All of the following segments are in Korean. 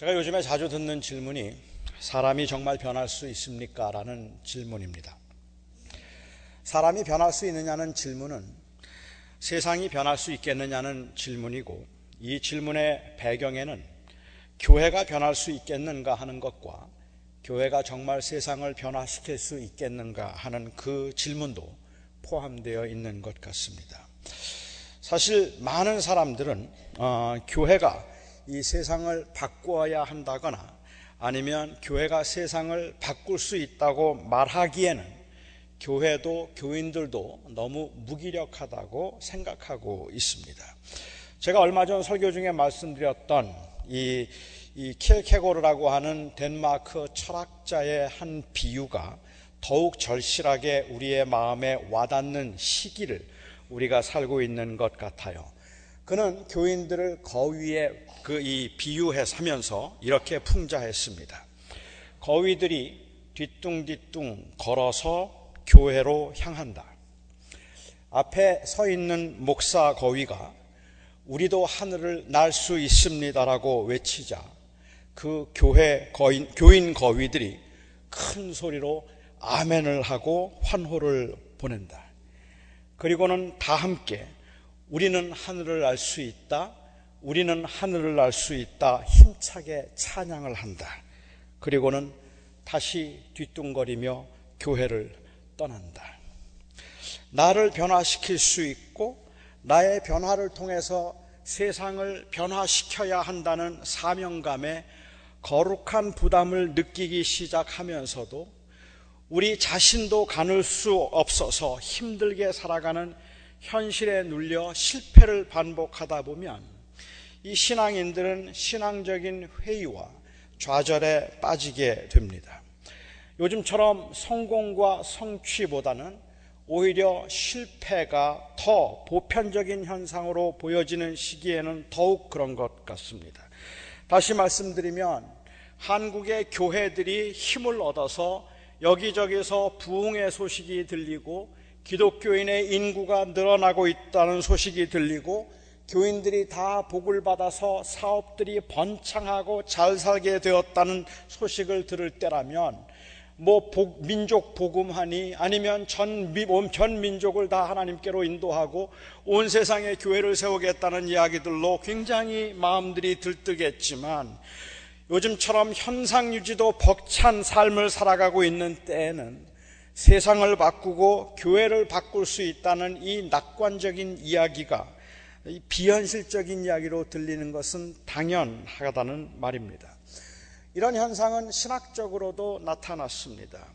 제가 요즘에 자주 듣는 질문이 사람이 정말 변할 수 있습니까? 라는 질문입니다. 사람이 변할 수 있느냐는 질문은 세상이 변할 수 있겠느냐는 질문이고 이 질문의 배경에는 교회가 변할 수 있겠는가 하는 것과 교회가 정말 세상을 변화시킬 수 있겠는가 하는 그 질문도 포함되어 있는 것 같습니다. 사실 많은 사람들은 어, 교회가 이 세상을 바꾸어야 한다거나 아니면 교회가 세상을 바꿀 수 있다고 말하기에는 교회도 교인들도 너무 무기력하다고 생각하고 있습니다. 제가 얼마 전 설교 중에 말씀드렸던 이, 이 킬케고르라고 하는 덴마크 철학자의 한 비유가 더욱 절실하게 우리의 마음에 와닿는 시기를 우리가 살고 있는 것 같아요. 그는 교인들을 거위에 그 이 비유해 사면서 이렇게 풍자했습니다. 거위들이 뒤뚱뒤뚱 걸어서 교회로 향한다. 앞에 서 있는 목사 거위가 우리도 하늘을 날 수 있습니다라고 외치자 그 교회 거인, 교인 거위들이 큰 소리로 아멘을 하고 환호를 보낸다. 그리고는 다 함께 우리는 하늘을 알 수 있다. 우리는 하늘을 알수 있다. 힘차게 찬양을 한다. 그리고는 다시 뒤뚱거리며 교회를 떠난다. 나를 변화시킬 수 있고 나의 변화를 통해서 세상을 변화시켜야 한다는 사명감에 거룩한 부담을 느끼기 시작하면서도 우리 자신도 가눌 수 없어서 힘들게 살아가는 현실에 눌려 실패를 반복하다 보면 이 신앙인들은 신앙적인 회의와 좌절에 빠지게 됩니다. 요즘처럼 성공과 성취보다는 오히려 실패가 더 보편적인 현상으로 보여지는 시기에는 더욱 그런 것 같습니다. 다시 말씀드리면 한국의 교회들이 힘을 얻어서 여기저기서 부흥의 소식이 들리고 기독교인의 인구가 늘어나고 있다는 소식이 들리고 교인들이 다 복을 받아서 사업들이 번창하고 잘 살게 되었다는 소식을 들을 때라면 뭐 복, 민족 복음하니 아니면 전, 전 민족을 다 하나님께로 인도하고 온 세상에 교회를 세우겠다는 이야기들로 굉장히 마음들이 들뜨겠지만 요즘처럼 현상 유지도 벅찬 삶을 살아가고 있는 때에는 세상을 바꾸고 교회를 바꿀 수 있다는 이 낙관적인 이야기가 비현실적인 이야기로 들리는 것은 당연하다는 말입니다. 이런 현상은 신학적으로도 나타났습니다.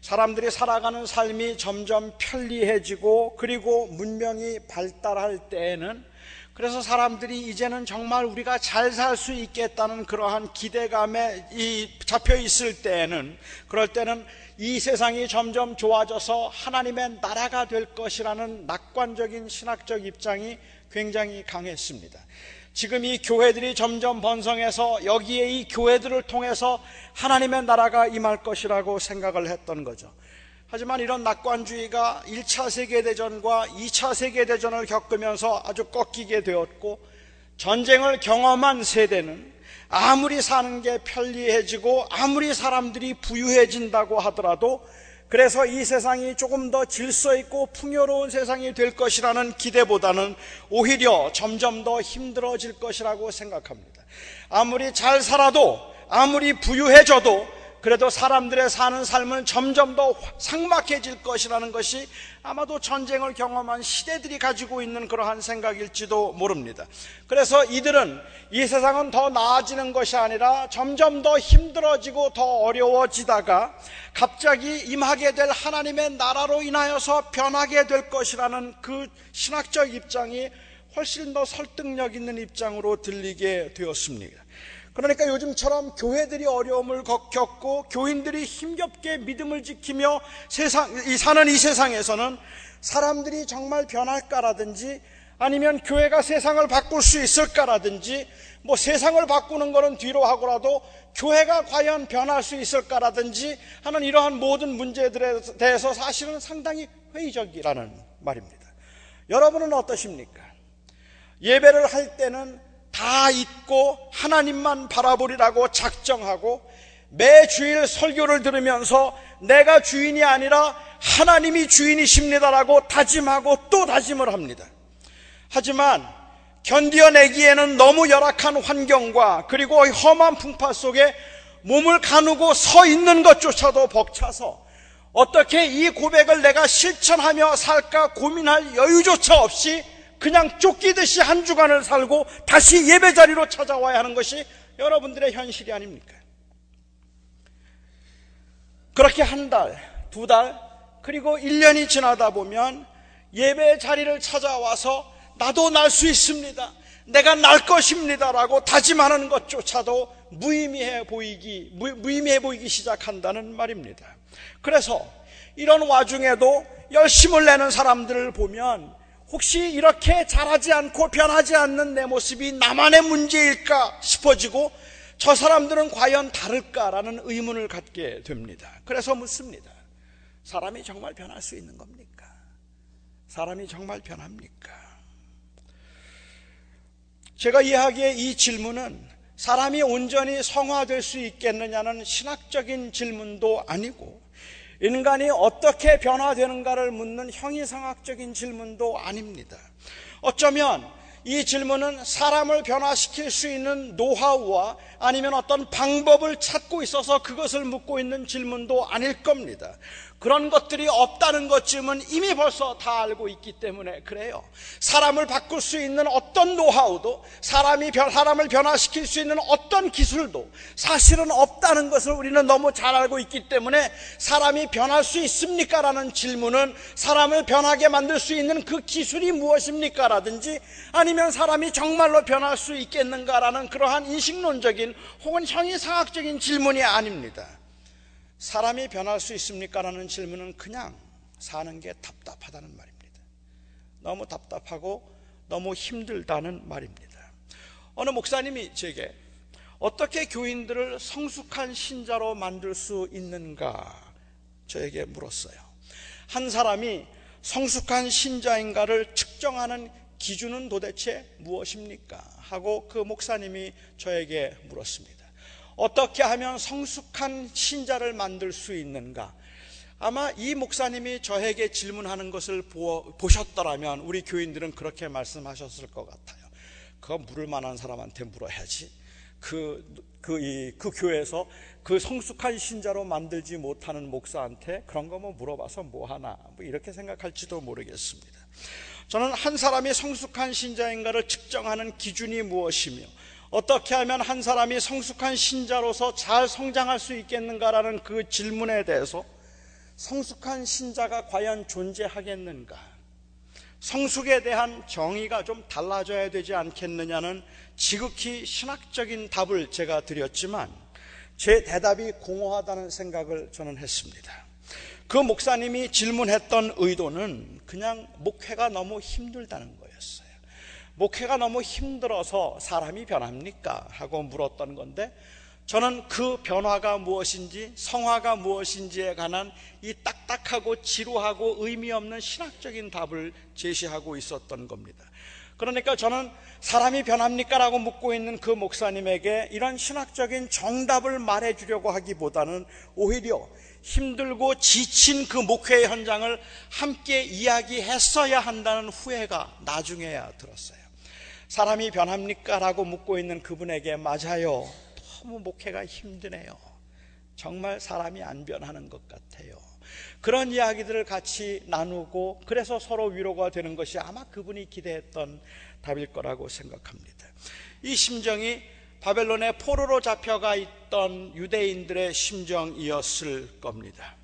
사람들이 살아가는 삶이 점점 편리해지고 그리고 문명이 발달할 때에는 그래서 사람들이 이제는 정말 우리가 잘 살 수 있겠다는 그러한 기대감에 이 잡혀 있을 때에는 그럴 때는 이 세상이 점점 좋아져서 하나님의 나라가 될 것이라는 낙관적인 신학적 입장이 굉장히 강했습니다. 지금 이 교회들이 점점 번성해서 여기에 이 교회들을 통해서 하나님의 나라가 임할 것이라고 생각을 했던 거죠. 하지만 이런 낙관주의가 1차 세계대전과 2차 세계대전을 겪으면서 아주 꺾이게 되었고 전쟁을 경험한 세대는 아무리 사는 게 편리해지고 아무리 사람들이 부유해진다고 하더라도 그래서 이 세상이 조금 더 질서 있고 풍요로운 세상이 될 것이라는 기대보다는 오히려 점점 더 힘들어질 것이라고 생각합니다. 아무리 잘 살아도 아무리 부유해져도 그래도 사람들의 사는 삶은 점점 더 상막해질 것이라는 것이 아마도 전쟁을 경험한 시대들이 가지고 있는 그러한 생각일지도 모릅니다. 그래서 이들은 이 세상은 더 나아지는 것이 아니라 점점 더 힘들어지고 더 어려워지다가 갑자기 임하게 될 하나님의 나라로 인하여서 변하게 될 것이라는 그 신학적 입장이 훨씬 더 설득력 있는 입장으로 들리게 되었습니다. 그러니까 요즘처럼 교회들이 어려움을 겪고 교인들이 힘겹게 믿음을 지키며 세상, 이 사는 이 세상에서는 사람들이 정말 변할까라든지 아니면 교회가 세상을 바꿀 수 있을까라든지 뭐 세상을 바꾸는 것은 뒤로 하고라도 교회가 과연 변할 수 있을까라든지 하는 이러한 모든 문제들에 대해서 사실은 상당히 회의적이라는 말입니다. 여러분은 어떠십니까? 예배를 할 때는 다 잊고 하나님만 바라보리라고 작정하고 매 주일 설교를 들으면서 내가 주인이 아니라 하나님이 주인이십니다라고 다짐하고 또 다짐을 합니다. 하지만 견디어내기에는 너무 열악한 환경과 그리고 험한 풍파 속에 몸을 가누고 서 있는 것조차도 벅차서 어떻게 이 고백을 내가 실천하며 살까 고민할 여유조차 없이 그냥 쫓기듯이 한 주간을 살고 다시 예배 자리로 찾아와야 하는 것이 여러분들의 현실이 아닙니까? 그렇게 한 달, 두 달, 그리고 1년이 지나다 보면 예배 자리를 찾아와서 나도 날 수 있습니다. 내가 날 것입니다라고 다짐하는 것조차도 무의미해 보이기, 무의미해 보이기 시작한다는 말입니다. 그래서 이런 와중에도 열심을 내는 사람들을 보면 혹시 이렇게 잘하지 않고 변하지 않는 내 모습이 나만의 문제일까 싶어지고 저 사람들은 과연 다를까라는 의문을 갖게 됩니다. 그래서 묻습니다. 사람이 정말 변할 수 있는 겁니까? 사람이 정말 변합니까? 제가 이야기의 이 질문은 사람이 온전히 성화될 수 있겠느냐는 신학적인 질문도 아니고 인간이 어떻게 변화되는가를 묻는 형이상학적인 질문도 아닙니다. 어쩌면 이 질문은 사람을 변화시킬 수 있는 노하우와 아니면 어떤 방법을 찾고 있어서 그것을 묻고 있는 질문도 아닐 겁니다. 그런 것들이 없다는 것쯤은 이미 벌써 다 알고 있기 때문에 그래요. 사람을 바꿀 수 있는 어떤 노하우도 사람이 변, 사람을 변화시킬 수 있는 어떤 기술도 사실은 없다는 것을 우리는 너무 잘 알고 있기 때문에 사람이 변할 수 있습니까? 라는 질문은 사람을 변하게 만들 수 있는 그 기술이 무엇입니까? 라든지 아니면 사람이 정말로 변할 수 있겠는가? 라는 그러한 인식론적인 혹은 형이상학적인 질문이 아닙니다. 사람이 변할 수 있습니까? 라는 질문은 그냥 사는 게 답답하다는 말입니다. 너무 답답하고 너무 힘들다는 말입니다. 어느 목사님이 제게 어떻게 교인들을 성숙한 신자로 만들 수 있는가 저에게 물었어요. 한 사람이 성숙한 신자인가를 측정하는 기준은 도대체 무엇입니까? 하고 그 목사님이 저에게 물었습니다. 어떻게 하면 성숙한 신자를 만들 수 있는가? 아마 이 목사님이 저에게 질문하는 것을 보셨더라면 우리 교인들은 그렇게 말씀하셨을 것 같아요. 그거 물을 만한 사람한테 물어야지. 그, 그, 이, 그 교회에서 그 성숙한 신자로 만들지 못하는 목사한테 그런 거 뭐 물어봐서 뭐 하나. 뭐 이렇게 생각할지도 모르겠습니다. 저는 한 사람이 성숙한 신자인가를 측정하는 기준이 무엇이며 어떻게 하면 한 사람이 성숙한 신자로서 잘 성장할 수 있겠는가라는 그 질문에 대해서 성숙한 신자가 과연 존재하겠는가? 성숙에 대한 정의가 좀 달라져야 되지 않겠느냐는 지극히 신학적인 답을 제가 드렸지만 제 대답이 공허하다는 생각을 저는 했습니다. 그 목사님이 질문했던 의도는 그냥 목회가 너무 힘들다는 거였어요. 목회가 너무 힘들어서 사람이 변합니까? 하고 물었던 건데 저는 그 변화가 무엇인지 성화가 무엇인지에 관한 이 딱딱하고 지루하고 의미 없는 신학적인 답을 제시하고 있었던 겁니다. 그러니까 저는 사람이 변합니까? 라고 묻고 있는 그 목사님에게 이런 신학적인 정답을 말해 주려고 하기보다는 오히려 힘들고 지친 그 목회의 현장을 함께 이야기했어야 한다는 후회가 나중에야 들었어요. 사람이 변합니까? 라고 묻고 있는 그분에게 맞아요. 너무 목회가 힘드네요. 정말 사람이 안 변하는 것 같아요. 그런 이야기들을 같이 나누고 그래서 서로 위로가 되는 것이 아마 그분이 기대했던 답일 거라고 생각합니다. 이 심정이 바벨론의 포로로 잡혀가 있던 유대인들의 심정이었을 겁니다.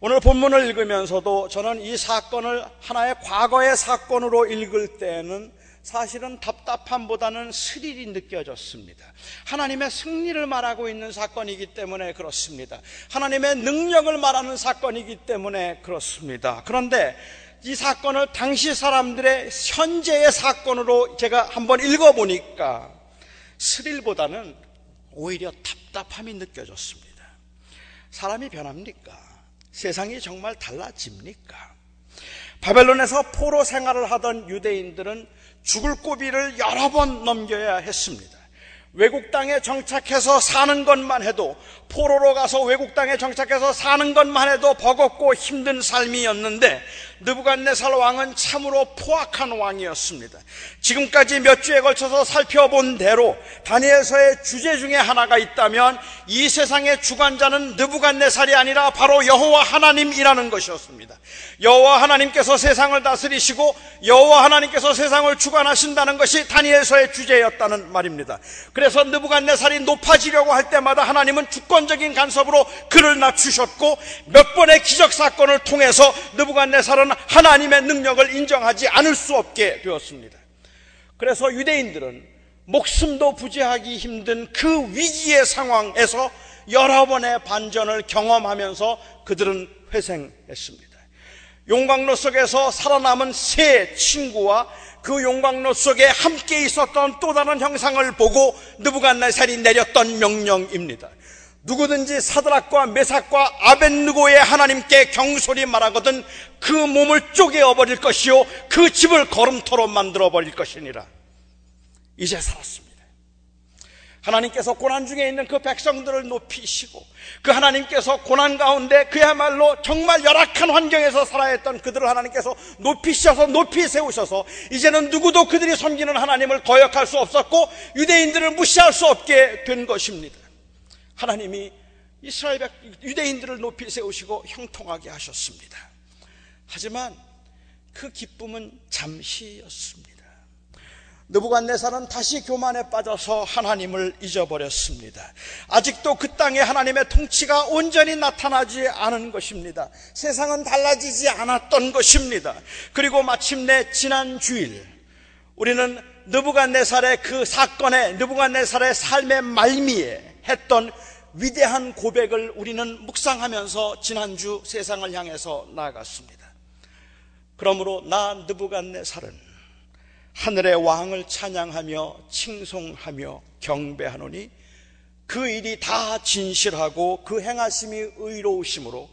오늘 본문을 읽으면서도 저는 이 사건을 하나의 과거의 사건으로 읽을 때는 사실은 답답함보다는 스릴이 느껴졌습니다. 하나님의 승리를 말하고 있는 사건이기 때문에 그렇습니다. 하나님의 능력을 말하는 사건이기 때문에 그렇습니다. 그런데 이 사건을 당시 사람들의 현재의 사건으로 제가 한번 읽어보니까 스릴보다는 오히려 답답함이 느껴졌습니다. 사람이 변합니까? 세상이 정말 달라집니까? 바벨론에서 포로 생활을 하던 유대인들은 죽을 고비를 여러 번 넘겨야 했습니다. 외국 땅에 정착해서 사는 것만 해도 포로로 가서 외국 땅에 정착해서 사는 것만 해도 버겁고 힘든 삶이었는데 느부갓네살 왕은 참으로 포악한 왕이었습니다. 지금까지 몇 주에 걸쳐서 살펴본 대로 다니엘서의 주제 중에 하나가 있다면 이 세상의 주관자는 느부갓네살이 아니라 바로 여호와 하나님이라는 것이었습니다. 여호와 하나님께서 세상을 다스리시고 여호와 하나님께서 세상을 주관하신다는 것이 다니엘서의 주제였다는 말입니다. 그래서 느부갓네살이 높아지려고 할 때마다 하나님은 주권 적인 간섭으로 그를 낮추셨고 몇 번의 기적 사건을 통해서 느부갓네살은 하나님의 능력을 인정하지 않을 수 없게 되었습니다. 그래서 유대인들은 목숨도 부지하기 힘든 그 위기의 상황에서 여러 번의 반전을 경험하면서 그들은 회생했습니다. 용광로 속에서 살아남은 세 친구와 그 용광로 속에 함께 있었던 또 다른 형상을 보고 느부갓네살이 내렸던 명령입니다. 누구든지 사드락과 메삭과 아벤누고의 하나님께 경솔히 말하거든 그 몸을 쪼개어 버릴 것이요 그 집을 걸음토로 만들어 버릴 것이니라. 이제 살았습니다. 하나님께서 고난 중에 있는 그 백성들을 높이시고 그 하나님께서 고난 가운데 그야말로 정말 열악한 환경에서 살아야 했던 그들을 하나님께서 높이셔서 높이 세우셔서 이제는 누구도 그들이 섬기는 하나님을 거역할 수 없었고 유대인들을 무시할 수 없게 된 것입니다. 하나님이 이스라엘 백 유대인들을 높이 세우시고 형통하게 하셨습니다. 하지만 그 기쁨은 잠시였습니다. 느부갓네살은 다시 교만에 빠져서 하나님을 잊어버렸습니다. 아직도 그 땅에 하나님의 통치가 온전히 나타나지 않은 것입니다. 세상은 달라지지 않았던 것입니다. 그리고 마침내 지난 주일 우리는 느부갓네살의 그 사건에 느부갓네살의 삶의 말미에 했던 위대한 고백을 우리는 묵상하면서 지난주 세상을 향해서 나아갔습니다. 그러므로 나 느부갓네살은 하늘의 왕을 찬양하며 칭송하며 경배하노니 그 일이 다 진실하고 그 행하심이 의로우심으로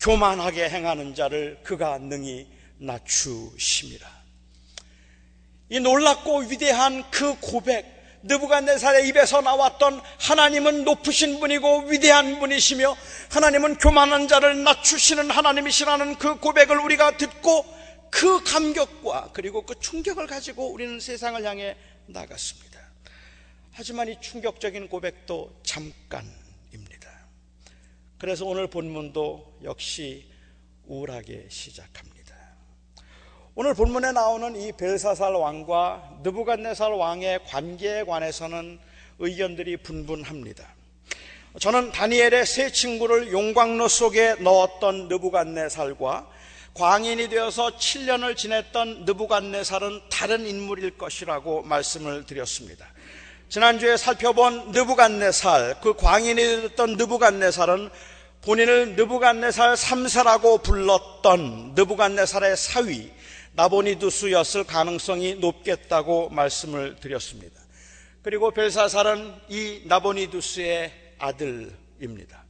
교만하게 행하는 자를 그가 능히 낮추심이라. 이 놀랍고 위대한 그 고백, 느부갓네살의 입에서 나왔던 하나님은 높으신 분이고 위대한 분이시며 하나님은 교만한 자를 낮추시는 하나님이시라는 그 고백을 우리가 듣고 그 감격과 그리고 그 충격을 가지고 우리는 세상을 향해 나갔습니다. 하지만 이 충격적인 고백도 잠깐입니다. 그래서 오늘 본문도 역시 우울하게 시작합니다. 오늘 본문에 나오는 이 벨사살 왕과 느부갓네살 왕의 관계에 관해서는 의견들이 분분합니다. 저는 다니엘의 세 친구를 용광로 속에 넣었던 느부갓네살과 광인이 되어서 7년을 지냈던 느부갓네살은 다른 인물일 것이라고 말씀을 드렸습니다. 지난주에 살펴본 느부갓네살, 그 광인이 되었던 느부갓네살은 본인을 느부갓네살 3세라고 불렀던 느부갓네살의 사위 나보니두스였을 가능성이 높겠다고 말씀을 드렸습니다. 그리고 벨사살은 이 나보니두스의 아들입니다.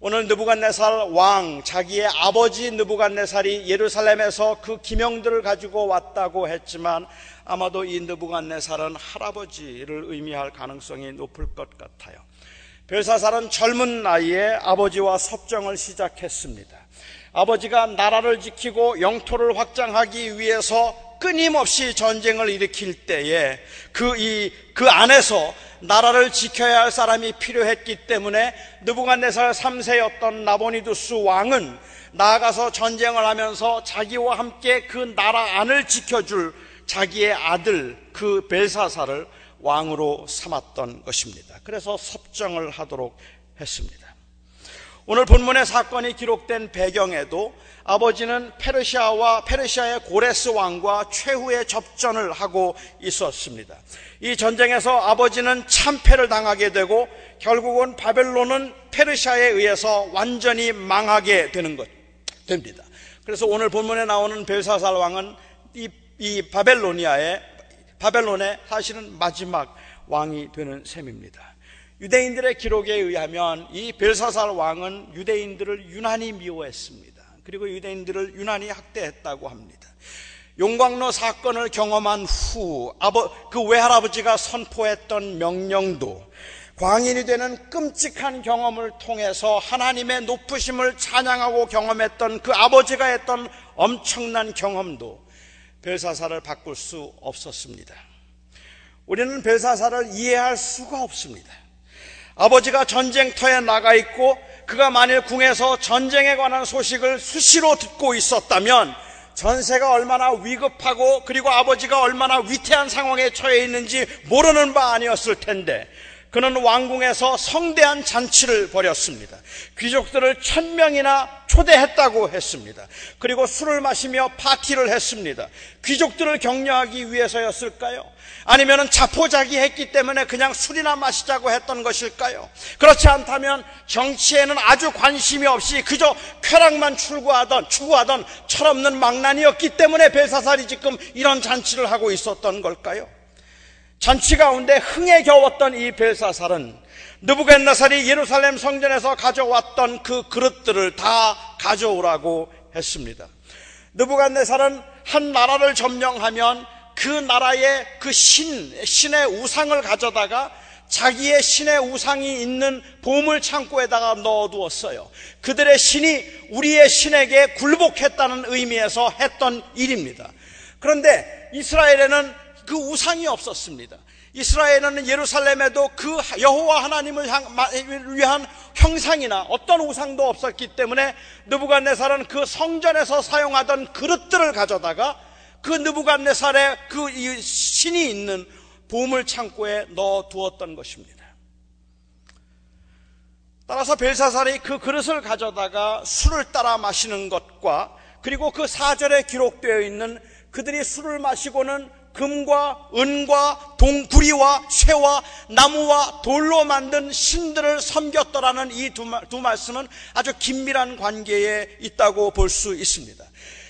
오늘 느부갓네살 왕 자기의 아버지 느부갓네살이 예루살렘에서 그 기명들을 가지고 왔다고 했지만 아마도 이 느부갓네살은 할아버지를 의미할 가능성이 높을 것 같아요. 벨사살은 젊은 나이에 아버지와 섭정을 시작했습니다. 아버지가 나라를 지키고 영토를 확장하기 위해서 끊임없이 전쟁을 일으킬 때에 그 이 그 안에서 나라를 지켜야 할 사람이 필요했기 때문에 느부갓네살 3세였던 나보니두스 왕은 나아가서 전쟁을 하면서 자기와 함께 그 나라 안을 지켜줄 자기의 아들 그 벨사사를 왕으로 삼았던 것입니다. 그래서 섭정을 하도록 했습니다. 오늘 본문의 사건이 기록된 배경에도 아버지는 페르시아와 페르시아의 고레스 왕과 최후의 접전을 하고 있었습니다. 이 전쟁에서 아버지는 참패를 당하게 되고 결국은 바벨론은 페르시아에 의해서 완전히 망하게 되는 것 됩니다. 그래서 오늘 본문에 나오는 벨사살 왕은 이, 이 바벨로니아의 바벨론의 사실은 마지막 왕이 되는 셈입니다. 유대인들의 기록에 의하면 이 벨사살 왕은 유대인들을 유난히 미워했습니다. 그리고 유대인들을 유난히 학대했다고 합니다. 용광로 사건을 경험한 후 그 외할아버지가 선포했던 명령도 광인이 되는 끔찍한 경험을 통해서 하나님의 높으심을 찬양하고 경험했던 그 아버지가 했던 엄청난 경험도 벨사사를 바꿀 수 없었습니다. 우리는 벨사사를 이해할 수가 없습니다. 아버지가 전쟁터에 나가 있고 그가 만일 궁에서 전쟁에 관한 소식을 수시로 듣고 있었다면 전세가 얼마나 위급하고 그리고 아버지가 얼마나 위태한 상황에 처해 있는지 모르는 바 아니었을 텐데 그는 왕궁에서 성대한 잔치를 벌였습니다. 귀족들을 천 명이나 초대했다고 했습니다. 그리고 술을 마시며 파티를 했습니다. 귀족들을 격려하기 위해서였을까요? 아니면 자포자기 했기 때문에 그냥 술이나 마시자고 했던 것일까요? 그렇지 않다면 정치에는 아주 관심이 없이 그저 쾌락만 추구하던, 추구하던 철없는 망난이었기 때문에 벨사살이 지금 이런 잔치를 하고 있었던 걸까요? 잔치 가운데 흥에 겨웠던 이 벨사살은 느부갓네살이 예루살렘 성전에서 가져왔던 그 그릇들을 다 가져오라고 했습니다. 느부갓네살은 한 나라를 점령하면 그 나라의 그 신, 신의 우상을 가져다가 자기의 신의 우상이 있는 보물 창고에다가 넣어두었어요. 그들의 신이 우리의 신에게 굴복했다는 의미에서 했던 일입니다. 그런데 이스라엘에는 그 우상이 없었습니다. 이스라엘은 예루살렘에도 그 여호와 하나님을 위한 형상이나 어떤 우상도 없었기 때문에 느부갓네살은 그 성전에서 사용하던 그릇들을 가져다가 그 느부갓네살의 그 신이 있는 보물 창고에 넣어 두었던 것입니다. 따라서 벨사살이 그 그릇을 가져다가 술을 따라 마시는 것과 그리고 그 사절에 기록되어 있는 그들이 술을 마시고는 금과 은과 동구리와 쇠와 나무와 돌로 만든 신들을 섬겼더라는 이 두 말씀은 아주 긴밀한 관계에 있다고 볼 수 있습니다.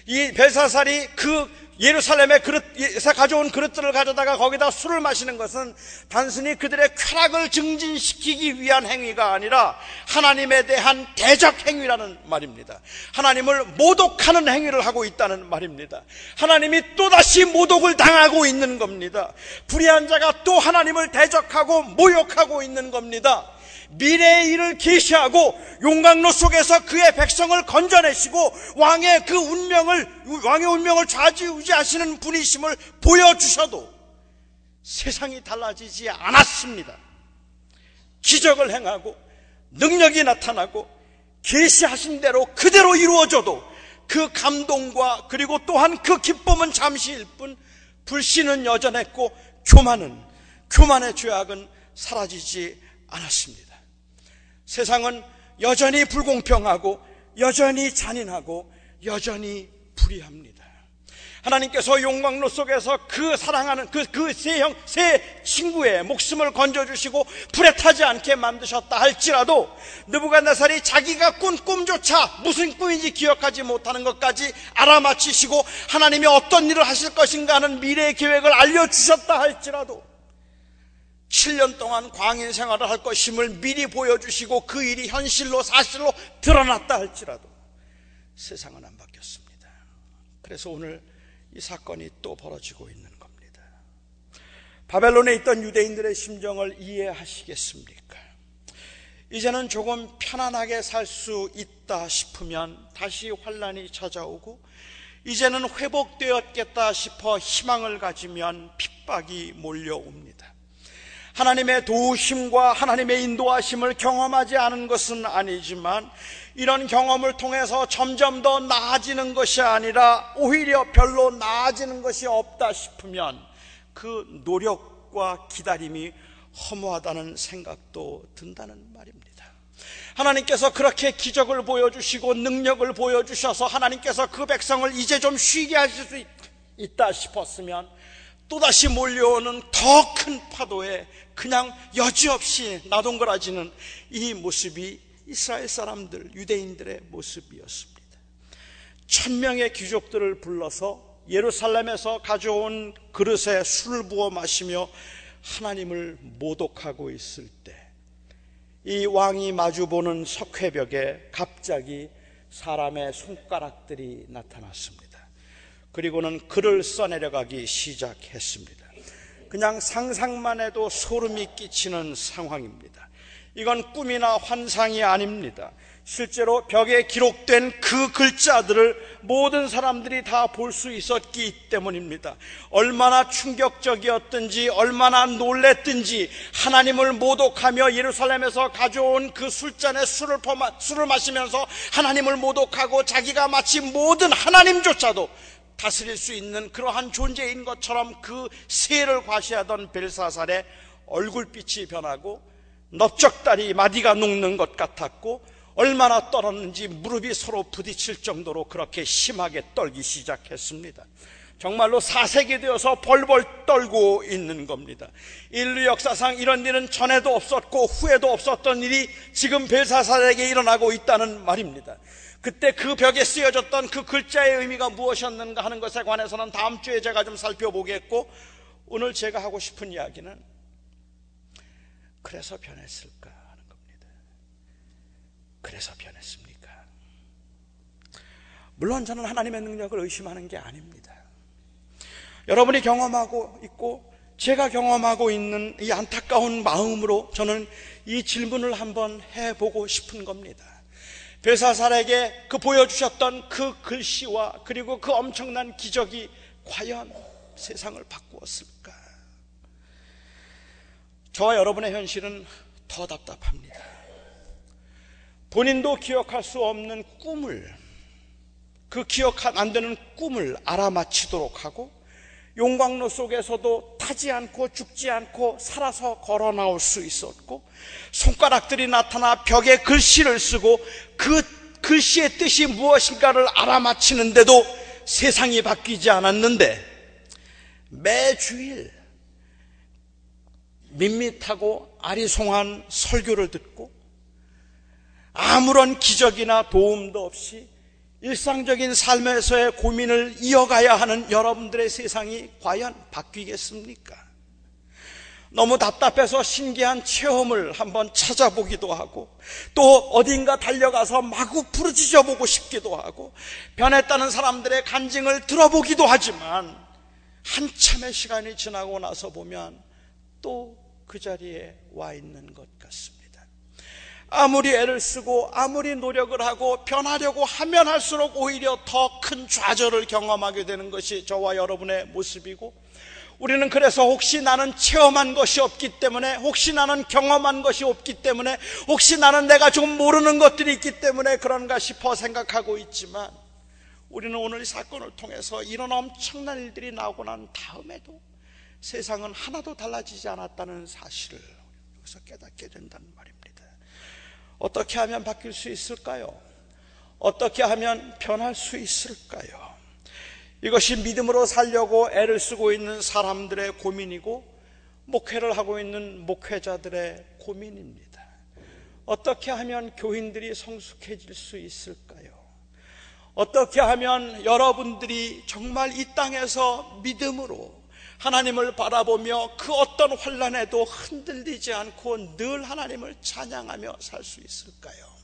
이 벨사살이 그 예루살렘에 그릇에서 가져온 그릇들을 가져다가 거기다 술을 마시는 것은 단순히 그들의 쾌락을 증진시키기 위한 행위가 아니라 하나님에 대한 대적 행위라는 말입니다. 하나님을 모독하는 행위를 하고 있다는 말입니다. 하나님이 또다시 모독을 당하고 있는 겁니다. 불의한 자가 또 하나님을 대적하고 모욕하고 있는 겁니다. 미래의 일을 계시하고 용광로 속에서 그의 백성을 건져내시고 왕의 그 운명을 왕의 운명을 좌지우지하시는 분이심을 보여주셔도 세상이 달라지지 않았습니다. 기적을 행하고 능력이 나타나고 계시하신 대로 그대로 이루어져도 그 감동과 그리고 또한 그 기쁨은 잠시일 뿐 불신은 여전했고 교만은 교만의 죄악은 사라지지 않았습니다. 세상은 여전히 불공평하고 여전히 잔인하고 여전히 불의합니다. 하나님께서 용광로 속에서 그 사랑하는 그, 그 세 형, 세 친구의 목숨을 건져주시고 불에 타지 않게 만드셨다 할지라도 느부갓네살이 자기가 꾼 꿈조차 무슨 꿈인지 기억하지 못하는 것까지 알아맞히시고 하나님이 어떤 일을 하실 것인가 하는 미래의 계획을 알려주셨다 할지라도 7년 동안 광인 생활을 할 것임을 미리 보여주시고 그 일이 현실로 사실로 드러났다 할지라도 세상은 안 바뀌었습니다. 그래서 오늘 이 사건이 또 벌어지고 있는 겁니다. 바벨론에 있던 유대인들의 심정을 이해하시겠습니까? 이제는 조금 편안하게 살 수 있다 싶으면 다시 환란이 찾아오고 이제는 회복되었겠다 싶어 희망을 가지면 핍박이 몰려옵니다. 하나님의 도우심과 하나님의 인도하심을 경험하지 않은 것은 아니지만 이런 경험을 통해서 점점 더 나아지는 것이 아니라 오히려 별로 나아지는 것이 없다 싶으면 그 노력과 기다림이 허무하다는 생각도 든다는 말입니다. 하나님께서 그렇게 기적을 보여주시고 능력을 보여주셔서 하나님께서 그 백성을 이제 좀 쉬게 하실 수 있다 싶었으면 또다시 몰려오는 더 큰 파도에 그냥 여지없이 나동거라지는 이 모습이 이스라엘 사람들, 유대인들의 모습이었습니다. 천명의 귀족들을 불러서 예루살렘에서 가져온 그릇에 술을 부어 마시며 하나님을 모독하고 있을 때 이 왕이 마주보는 석회벽에 갑자기 사람의 손가락들이 나타났습니다. 그리고는 글을 써내려가기 시작했습니다. 그냥 상상만 해도 소름이 끼치는 상황입니다. 이건 꿈이나 환상이 아닙니다. 실제로 벽에 기록된 그 글자들을 모든 사람들이 다 볼 수 있었기 때문입니다. 얼마나 충격적이었든지, 얼마나 놀랬든지, 하나님을 모독하며 예루살렘에서 가져온 그 술잔에 술을, 퍼마, 술을 마시면서 하나님을 모독하고 자기가 마치 모든 하나님조차도 다스릴 수 있는 그러한 존재인 것처럼 그 세를 과시하던 벨사살의 얼굴빛이 변하고 넓적다리 마디가 녹는 것 같았고 얼마나 떨었는지 무릎이 서로 부딪힐 정도로 그렇게 심하게 떨기 시작했습니다. 정말로 사색이 되어서 벌벌 떨고 있는 겁니다. 인류 역사상 이런 일은 전에도 없었고 후에도 없었던 일이 지금 벨사살에게 일어나고 있다는 말입니다. 그때 그 벽에 쓰여졌던 그 글자의 의미가 무엇이었는가 하는 것에 관해서는 다음 주에 제가 좀 살펴보겠고 오늘 제가 하고 싶은 이야기는 그래서 변했을까? 그래서 변했습니까? 물론 저는 하나님의 능력을 의심하는 게 아닙니다. 여러분이 경험하고 있고 제가 경험하고 있는 이 안타까운 마음으로 저는 이 질문을 한번 해보고 싶은 겁니다. 베사살에게 그 보여주셨던 그 글씨와 그리고 그 엄청난 기적이 과연 세상을 바꾸었을까? 저와 여러분의 현실은 더 답답합니다. 본인도 기억할 수 없는 꿈을 그 기억 안 되는 꿈을 알아맞히도록 하고 용광로 속에서도 타지 않고 죽지 않고 살아서 걸어 나올 수 있었고 손가락들이 나타나 벽에 글씨를 쓰고 그 글씨의 뜻이 무엇인가를 알아맞히는데도 세상이 바뀌지 않았는데 매주일 밋밋하고 아리송한 설교를 듣고 아무런 기적이나 도움도 없이 일상적인 삶에서의 고민을 이어가야 하는 여러분들의 세상이 과연 바뀌겠습니까? 너무 답답해서 신기한 체험을 한번 찾아보기도 하고 또 어딘가 달려가서 마구 부르짖어 보고 싶기도 하고 변했다는 사람들의 간증을 들어보기도 하지만 한참의 시간이 지나고 나서 보면 또 그 자리에 와 있는 것 같습니다. 아무리 애를 쓰고 아무리 노력을 하고 변하려고 하면 할수록 오히려 더 큰 좌절을 경험하게 되는 것이 저와 여러분의 모습이고 우리는 그래서 혹시 나는 체험한 것이 없기 때문에 혹시 나는 경험한 것이 없기 때문에 혹시 나는 내가 좀 모르는 것들이 있기 때문에 그런가 싶어 생각하고 있지만 우리는 오늘 이 사건을 통해서 이런 엄청난 일들이 나오고 난 다음에도 세상은 하나도 달라지지 않았다는 사실을 여기서 깨닫게 된다는 말입니다. 어떻게 하면 바뀔 수 있을까요? 어떻게 하면 변할 수 있을까요? 이것이 믿음으로 살려고 애를 쓰고 있는 사람들의 고민이고 목회를 하고 있는 목회자들의 고민입니다. 어떻게 하면 교인들이 성숙해질 수 있을까요? 어떻게 하면 여러분들이 정말 이 땅에서 믿음으로 하나님을 바라보며 그 어떤 환란에도 흔들리지 않고 늘 하나님을 찬양하며 살 수 있을까요?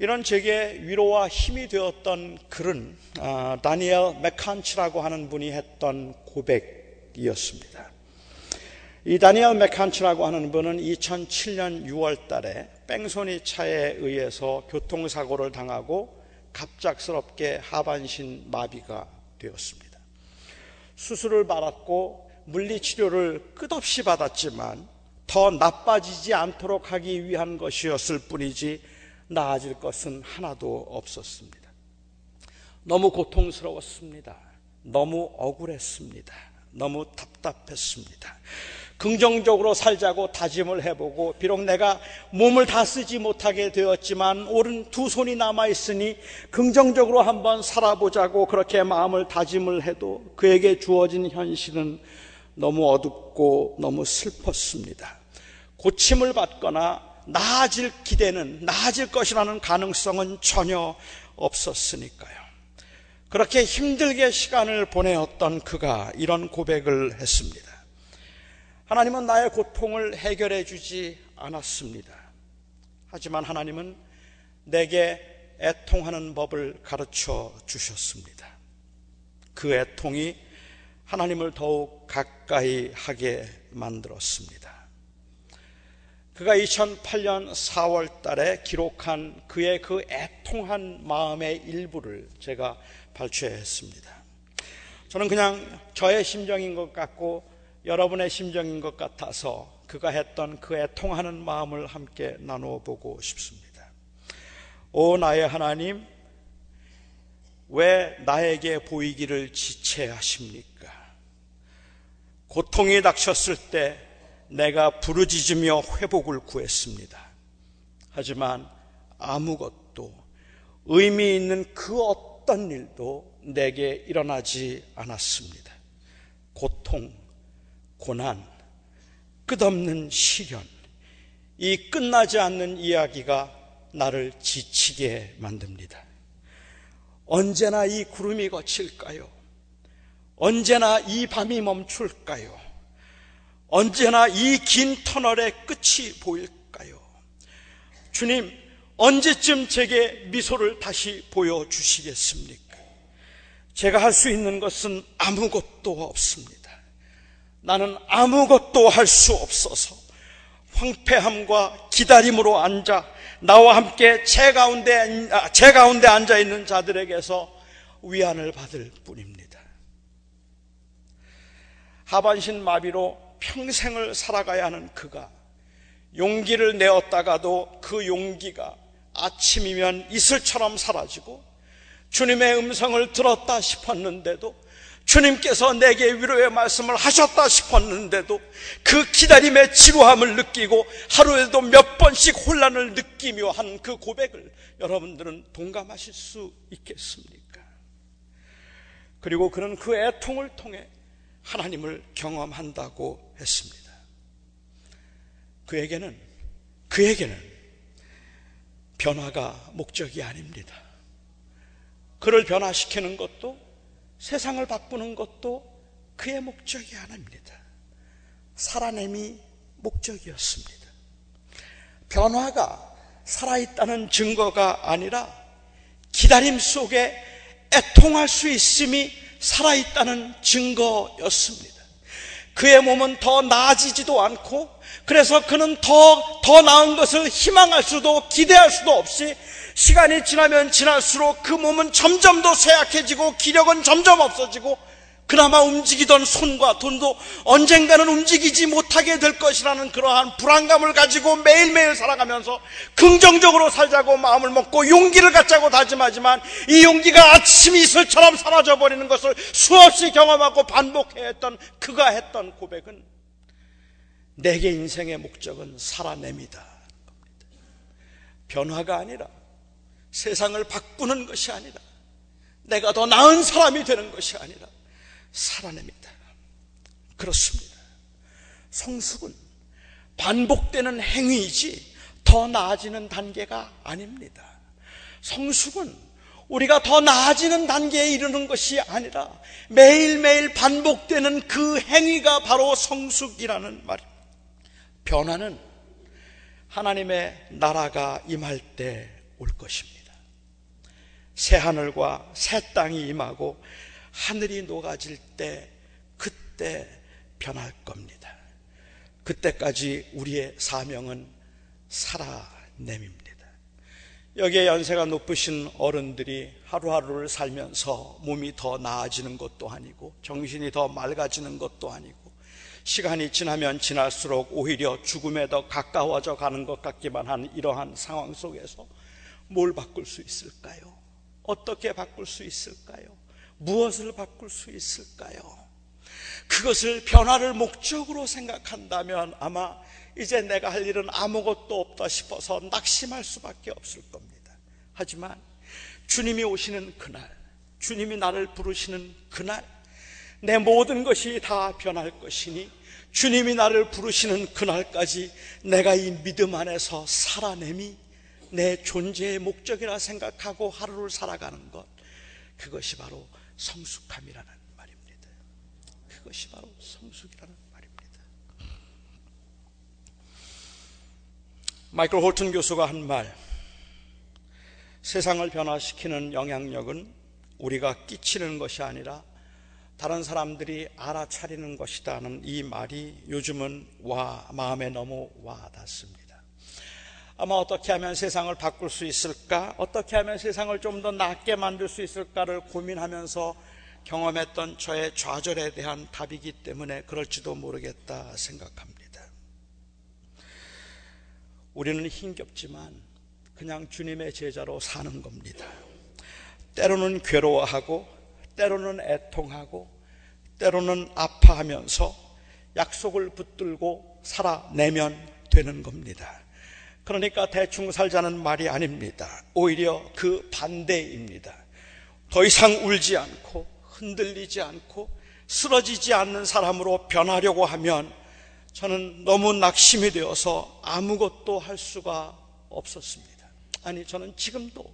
이런 제게 위로와 힘이 되었던 글은 아, 다니엘 맥칸치라고 하는 분이 했던 고백이었습니다. 이 다니엘 맥칸치라고 하는 분은 2007년 6월 달에 뺑소니 차에 의해서 교통사고를 당하고 갑작스럽게 하반신 마비가 되었습니다. 수술을 받았고 물리치료를 끝없이 받았지만 더 나빠지지 않도록 하기 위한 것이었을 뿐이지 나아질 것은 하나도 없었습니다. 너무 고통스러웠습니다. 너무 억울했습니다. 너무 답답했습니다. 긍정적으로 살자고 다짐을 해보고 비록 내가 몸을 다 쓰지 못하게 되었지만 오른 두 손이 남아 있으니 긍정적으로 한번 살아보자고 그렇게 마음을 다짐을 해도 그에게 주어진 현실은 너무 어둡고 너무 슬펐습니다. 고침을 받거나 나아질 기대는 나아질 것이라는 가능성은 전혀 없었으니까요. 그렇게 힘들게 시간을 보내었던 그가 이런 고백을 했습니다. 하나님은 나의 고통을 해결해 주지 않았습니다. 하지만 하나님은 내게 애통하는 법을 가르쳐 주셨습니다. 그 애통이 하나님을 더욱 가까이 하게 만들었습니다. 그가 2008년 4월 달에 기록한 그의 그 애통한 마음의 일부를 제가 발췌했습니다. 저는 그냥 저의 심정인 것 같고 여러분의 심정인 것 같아서 그가 했던 그 애통하는 마음을 함께 나누어 보고 싶습니다. 오 나의 하나님, 왜 나에게 보이기를 지체하십니까? 고통이 닥쳤을 때 내가 부르짖으며 회복을 구했습니다. 하지만 아무것도 의미 있는 그 어떤 일도 내게 일어나지 않았습니다. 고통, 고난, 끝없는 시련, 이 끝나지 않는 이야기가 나를 지치게 만듭니다. 언제나 이 구름이 거칠까요? 언제나 이 밤이 멈출까요? 언제나 이 긴 터널의 끝이 보일까요? 주님, 언제쯤 제게 미소를 다시 보여주시겠습니까? 제가 할 수 있는 것은 아무것도 없습니다. 나는 아무것도 할 수 없어서 황폐함과 기다림으로 앉아 나와 함께 제 가운데, 아, 제 가운데 앉아 있는 자들에게서 위안을 받을 뿐입니다. 하반신 마비로 평생을 살아가야 하는 그가 용기를 내었다가도 그 용기가 아침이면 이슬처럼 사라지고 주님의 음성을 들었다 싶었는데도 주님께서 내게 위로의 말씀을 하셨다 싶었는데도 그 기다림의 지루함을 느끼고 하루에도 몇 번씩 혼란을 느끼며 한 그 고백을 여러분들은 동감하실 수 있겠습니까? 그리고 그는 그 애통을 통해 하나님을 경험한다고 했습니다. 그에게는, 그에게는 변화가 목적이 아닙니다. 그를 변화시키는 것도 세상을 바꾸는 것도 그의 목적이 아닙니다. 살아냄이 목적이었습니다. 변화가 살아있다는 증거가 아니라 기다림 속에 애통할 수 있음이 살아있다는 증거였습니다. 그의 몸은 더 나아지지도 않고 그래서 그는 더, 더 나은 것을 희망할 수도 기대할 수도 없이 시간이 지나면 지날수록 그 몸은 점점 더 쇠약해지고 기력은 점점 없어지고 그나마 움직이던 손과 돈도 언젠가는 움직이지 못하게 될 것이라는 그러한 불안감을 가지고 매일매일 살아가면서 긍정적으로 살자고 마음을 먹고 용기를 갖자고 다짐하지만 이 용기가 아침 이슬처럼 사라져 버리는 것을 수없이 경험하고 반복해 했던 그가 했던 고백은 내게 인생의 목적은 살아냅니다. 변화가 아니라 세상을 바꾸는 것이 아니라 내가 더 나은 사람이 되는 것이 아니라 살아냅니다. 그렇습니다. 성숙은 반복되는 행위이지 더 나아지는 단계가 아닙니다. 성숙은 우리가 더 나아지는 단계에 이르는 것이 아니라 매일매일 반복되는 그 행위가 바로 성숙이라는 말입니다. 변화는 하나님의 나라가 임할 때 올 것입니다. 새 하늘과 새 땅이 임하고 하늘이 녹아질 때 그때 변할 겁니다. 그때까지 우리의 사명은 살아냄입니다. 여기에 연세가 높으신 어른들이 하루하루를 살면서 몸이 더 나아지는 것도 아니고 정신이 더 맑아지는 것도 아니고 시간이 지나면 지날수록 오히려 죽음에 더 가까워져 가는 것 같기만 한 이러한 상황 속에서 뭘 바꿀 수 있을까요? 어떻게 바꿀 수 있을까요? 무엇을 바꿀 수 있을까요? 그것을 변화를 목적으로 생각한다면 아마 이제 내가 할 일은 아무것도 없다 싶어서 낙심할 수밖에 없을 겁니다. 하지만 주님이 오시는 그날, 주님이 나를 부르시는 그날, 내 모든 것이 다 변할 것이니 주님이 나를 부르시는 그날까지 내가 이 믿음 안에서 살아내미 내 존재의 목적이라 생각하고 하루를 살아가는 것, 그것이 바로 성숙함이라는 말입니다. 그것이 바로 성숙이라는 말입니다. 마이클 홀튼 교수가 한 말, 세상을 변화시키는 영향력은 우리가 끼치는 것이 아니라 다른 사람들이 알아차리는 것이다는 이 말이 요즘은 와 마음에 너무 와 닿습니다. 아마 어떻게 하면 세상을 바꿀 수 있을까? 어떻게 하면 세상을 좀 더 낫게 만들 수 있을까를 고민하면서 경험했던 저의 좌절에 대한 답이기 때문에 그럴지도 모르겠다 생각합니다. 우리는 힘겹지만 그냥 주님의 제자로 사는 겁니다. 때로는 괴로워하고, 때로는 애통하고, 때로는 아파하면서 약속을 붙들고 살아내면 되는 겁니다. 그러니까 대충 살자는 말이 아닙니다. 오히려 그 반대입니다. 더 이상 울지 않고 흔들리지 않고 쓰러지지 않는 사람으로 변하려고 하면 저는 너무 낙심이 되어서 아무것도 할 수가 없었습니다. 아니, 저는 지금도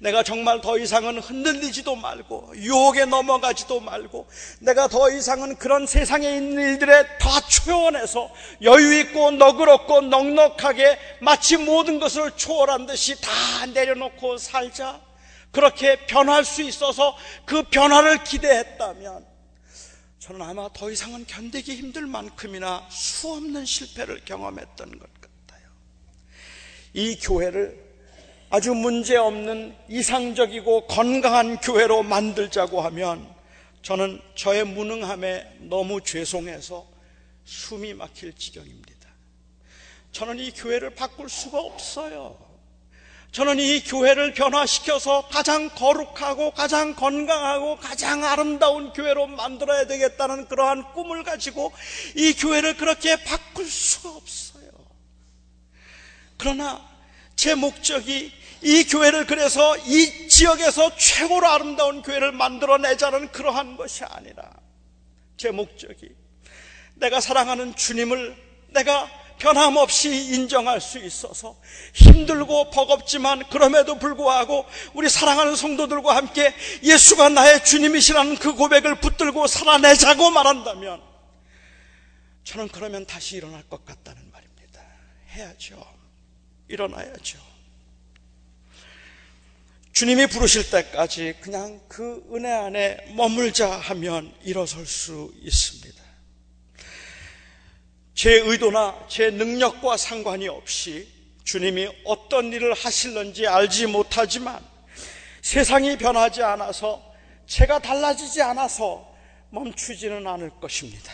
내가 정말 더 이상은 흔들리지도 말고 유혹에 넘어가지도 말고 내가 더 이상은 그런 세상에 있는 일들에 다 초연해서 여유 있고 너그럽고 넉넉하게 마치 모든 것을 초월한 듯이 다 내려놓고 살자 그렇게 변할 수 있어서 그 변화를 기대했다면 저는 아마 더 이상은 견디기 힘들 만큼이나 수없는 실패를 경험했던 것 같아요. 이 교회를 아주 문제없는 이상적이고 건강한 교회로 만들자고 하면 저는 저의 무능함에 너무 죄송해서 숨이 막힐 지경입니다. 저는 이 교회를 바꿀 수가 없어요. 저는 이 교회를 변화시켜서 가장 거룩하고 가장 건강하고 가장 아름다운 교회로 만들어야 되겠다는 그러한 꿈을 가지고 이 교회를 그렇게 바꿀 수가 없어요. 그러나 제 목적이 이 교회를 그래서 이 지역에서 최고로 아름다운 교회를 만들어내자는 그러한 것이 아니라 제 목적이 내가 사랑하는 주님을 내가 변함없이 인정할 수 있어서 힘들고 버겁지만 그럼에도 불구하고 우리 사랑하는 성도들과 함께 예수가 나의 주님이시라는 그 고백을 붙들고 살아내자고 말한다면 저는 그러면 다시 일어날 것 같다는 말입니다. 해야죠. 일어나야죠. 주님이 부르실 때까지 그냥 그 은혜 안에 머물자 하면 일어설 수 있습니다. 제 의도나 제 능력과 상관이 없이 주님이 어떤 일을 하실는지 알지 못하지만 세상이 변하지 않아서 제가 달라지지 않아서 멈추지는 않을 것입니다.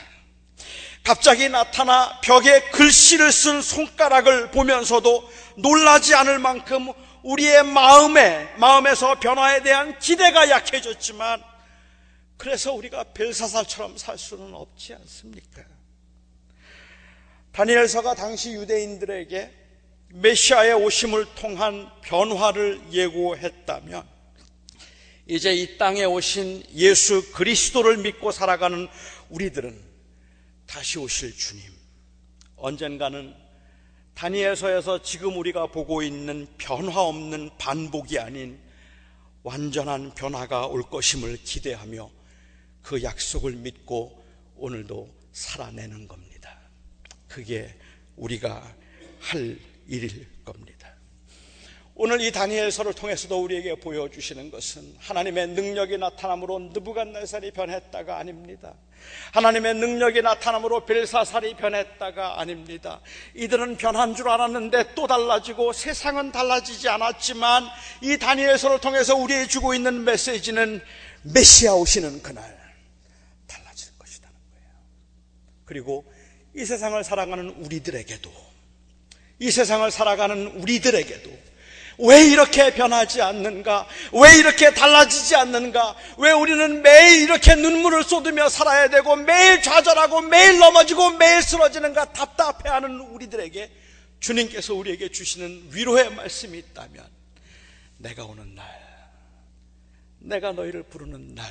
갑자기 나타나 벽에 글씨를 쓴 손가락을 보면서도 놀라지 않을 만큼 우리의 마음에, 마음에서 변화에 대한 기대가 약해졌지만, 그래서 우리가 벨사살처럼 살 수는 없지 않습니까? 다니엘서가 당시 유대인들에게 메시아의 오심을 통한 변화를 예고했다면, 이제 이 땅에 오신 예수 그리스도를 믿고 살아가는 우리들은 다시 오실 주님, 언젠가는 다니엘서에서 지금 우리가 보고 있는 변화 없는 반복이 아닌 완전한 변화가 올 것임을 기대하며 그 약속을 믿고 오늘도 살아내는 겁니다. 그게 우리가 할 일일. 오늘 이 다니엘서를 통해서도 우리에게 보여주시는 것은 하나님의 능력이 나타남으로 느부갓네살이 변했다가 아닙니다. 하나님의 능력이 나타남으로 벨사살이 변했다가 아닙니다. 이들은 변한 줄 알았는데 또 달라지고 세상은 달라지지 않았지만 이 다니엘서를 통해서 우리에게 주고 있는 메시지는 메시아 오시는 그날 달라질 것이라는 거예요. 그리고 이 세상을 살아가는 우리들에게도 이 세상을 살아가는 우리들에게도 왜 이렇게 변하지 않는가? 왜 이렇게 달라지지 않는가? 왜 우리는 매일 이렇게 눈물을 쏟으며 살아야 되고 매일 좌절하고 매일 넘어지고 매일 쓰러지는가 답답해하는 우리들에게 주님께서 우리에게 주시는 위로의 말씀이 있다면 내가 오는 날, 내가 너희를 부르는 날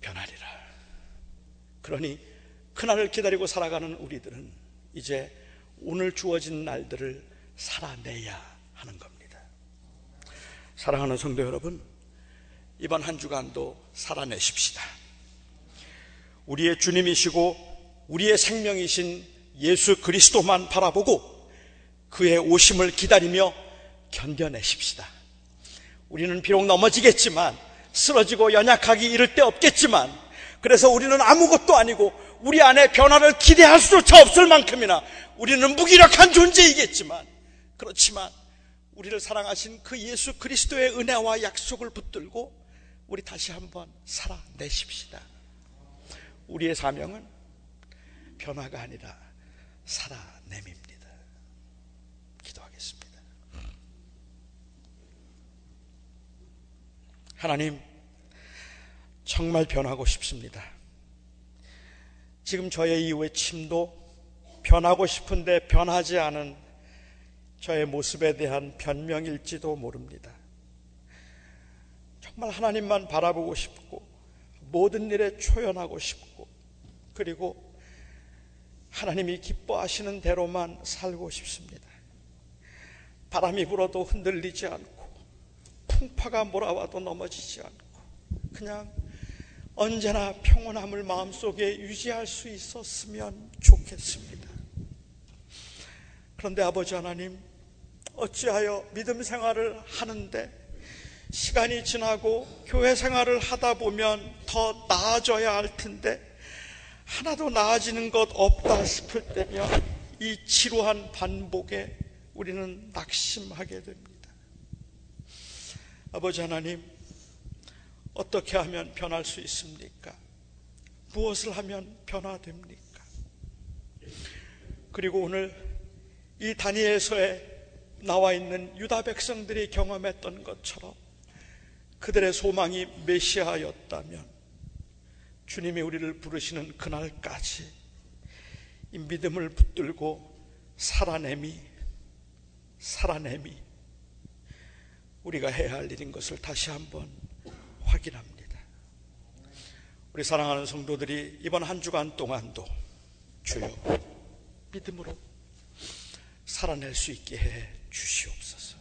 변하리라. 그러니 그날을 기다리고 살아가는 우리들은 이제 오늘 주어진 날들을 살아내야 하는 겁니다. 사랑하는 성도 여러분, 이번 한 주간도 살아내십시다. 우리의 주님이시고 우리의 생명이신 예수 그리스도만 바라보고 그의 오심을 기다리며 견뎌내십시다. 우리는 비록 넘어지겠지만 쓰러지고 연약하기 이를 데 없겠지만 그래서 우리는 아무것도 아니고 우리 안에 변화를 기대할 수조차 없을 만큼이나 우리는 무기력한 존재이겠지만 그렇지만 우리를 사랑하신 그 예수 그리스도의 은혜와 약속을 붙들고 우리 다시 한번 살아내십시다. 우리의 사명은 변화가 아니라 살아냄입니다. 기도하겠습니다. 하나님, 정말 변하고 싶습니다. 지금 저의 이 외침도 변하고 싶은데 변하지 않은 저의 모습에 대한 변명일지도 모릅니다. 정말 하나님만 바라보고 싶고 모든 일에 초연하고 싶고 그리고 하나님이 기뻐하시는 대로만 살고 싶습니다. 바람이 불어도 흔들리지 않고 풍파가 몰아와도 넘어지지 않고 그냥 언제나 평온함을 마음속에 유지할 수 있었으면 좋겠습니다. 그런데 아버지 하나님, 어찌하여 믿음 생활을 하는데 시간이 지나고 교회 생활을 하다 보면 더 나아져야 할 텐데 하나도 나아지는 것 없다 싶을 때면 이 지루한 반복에 우리는 낙심하게 됩니다. 아버지 하나님, 어떻게 하면 변할 수 있습니까? 무엇을 하면 변화됩니까? 그리고 오늘 이 다니엘서에 나와 있는 유다 백성들이 경험했던 것처럼 그들의 소망이 메시아였다면 주님이 우리를 부르시는 그날까지 이 믿음을 붙들고 살아내미, 살아내미, 우리가 해야 할 일인 것을 다시 한번 확인합니다. 우리 사랑하는 성도들이 이번 한 주간 동안도 주여 믿음으로 살아낼 수 있게 해 주시옵소서.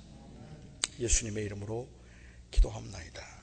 예수님의 이름으로 기도합니다.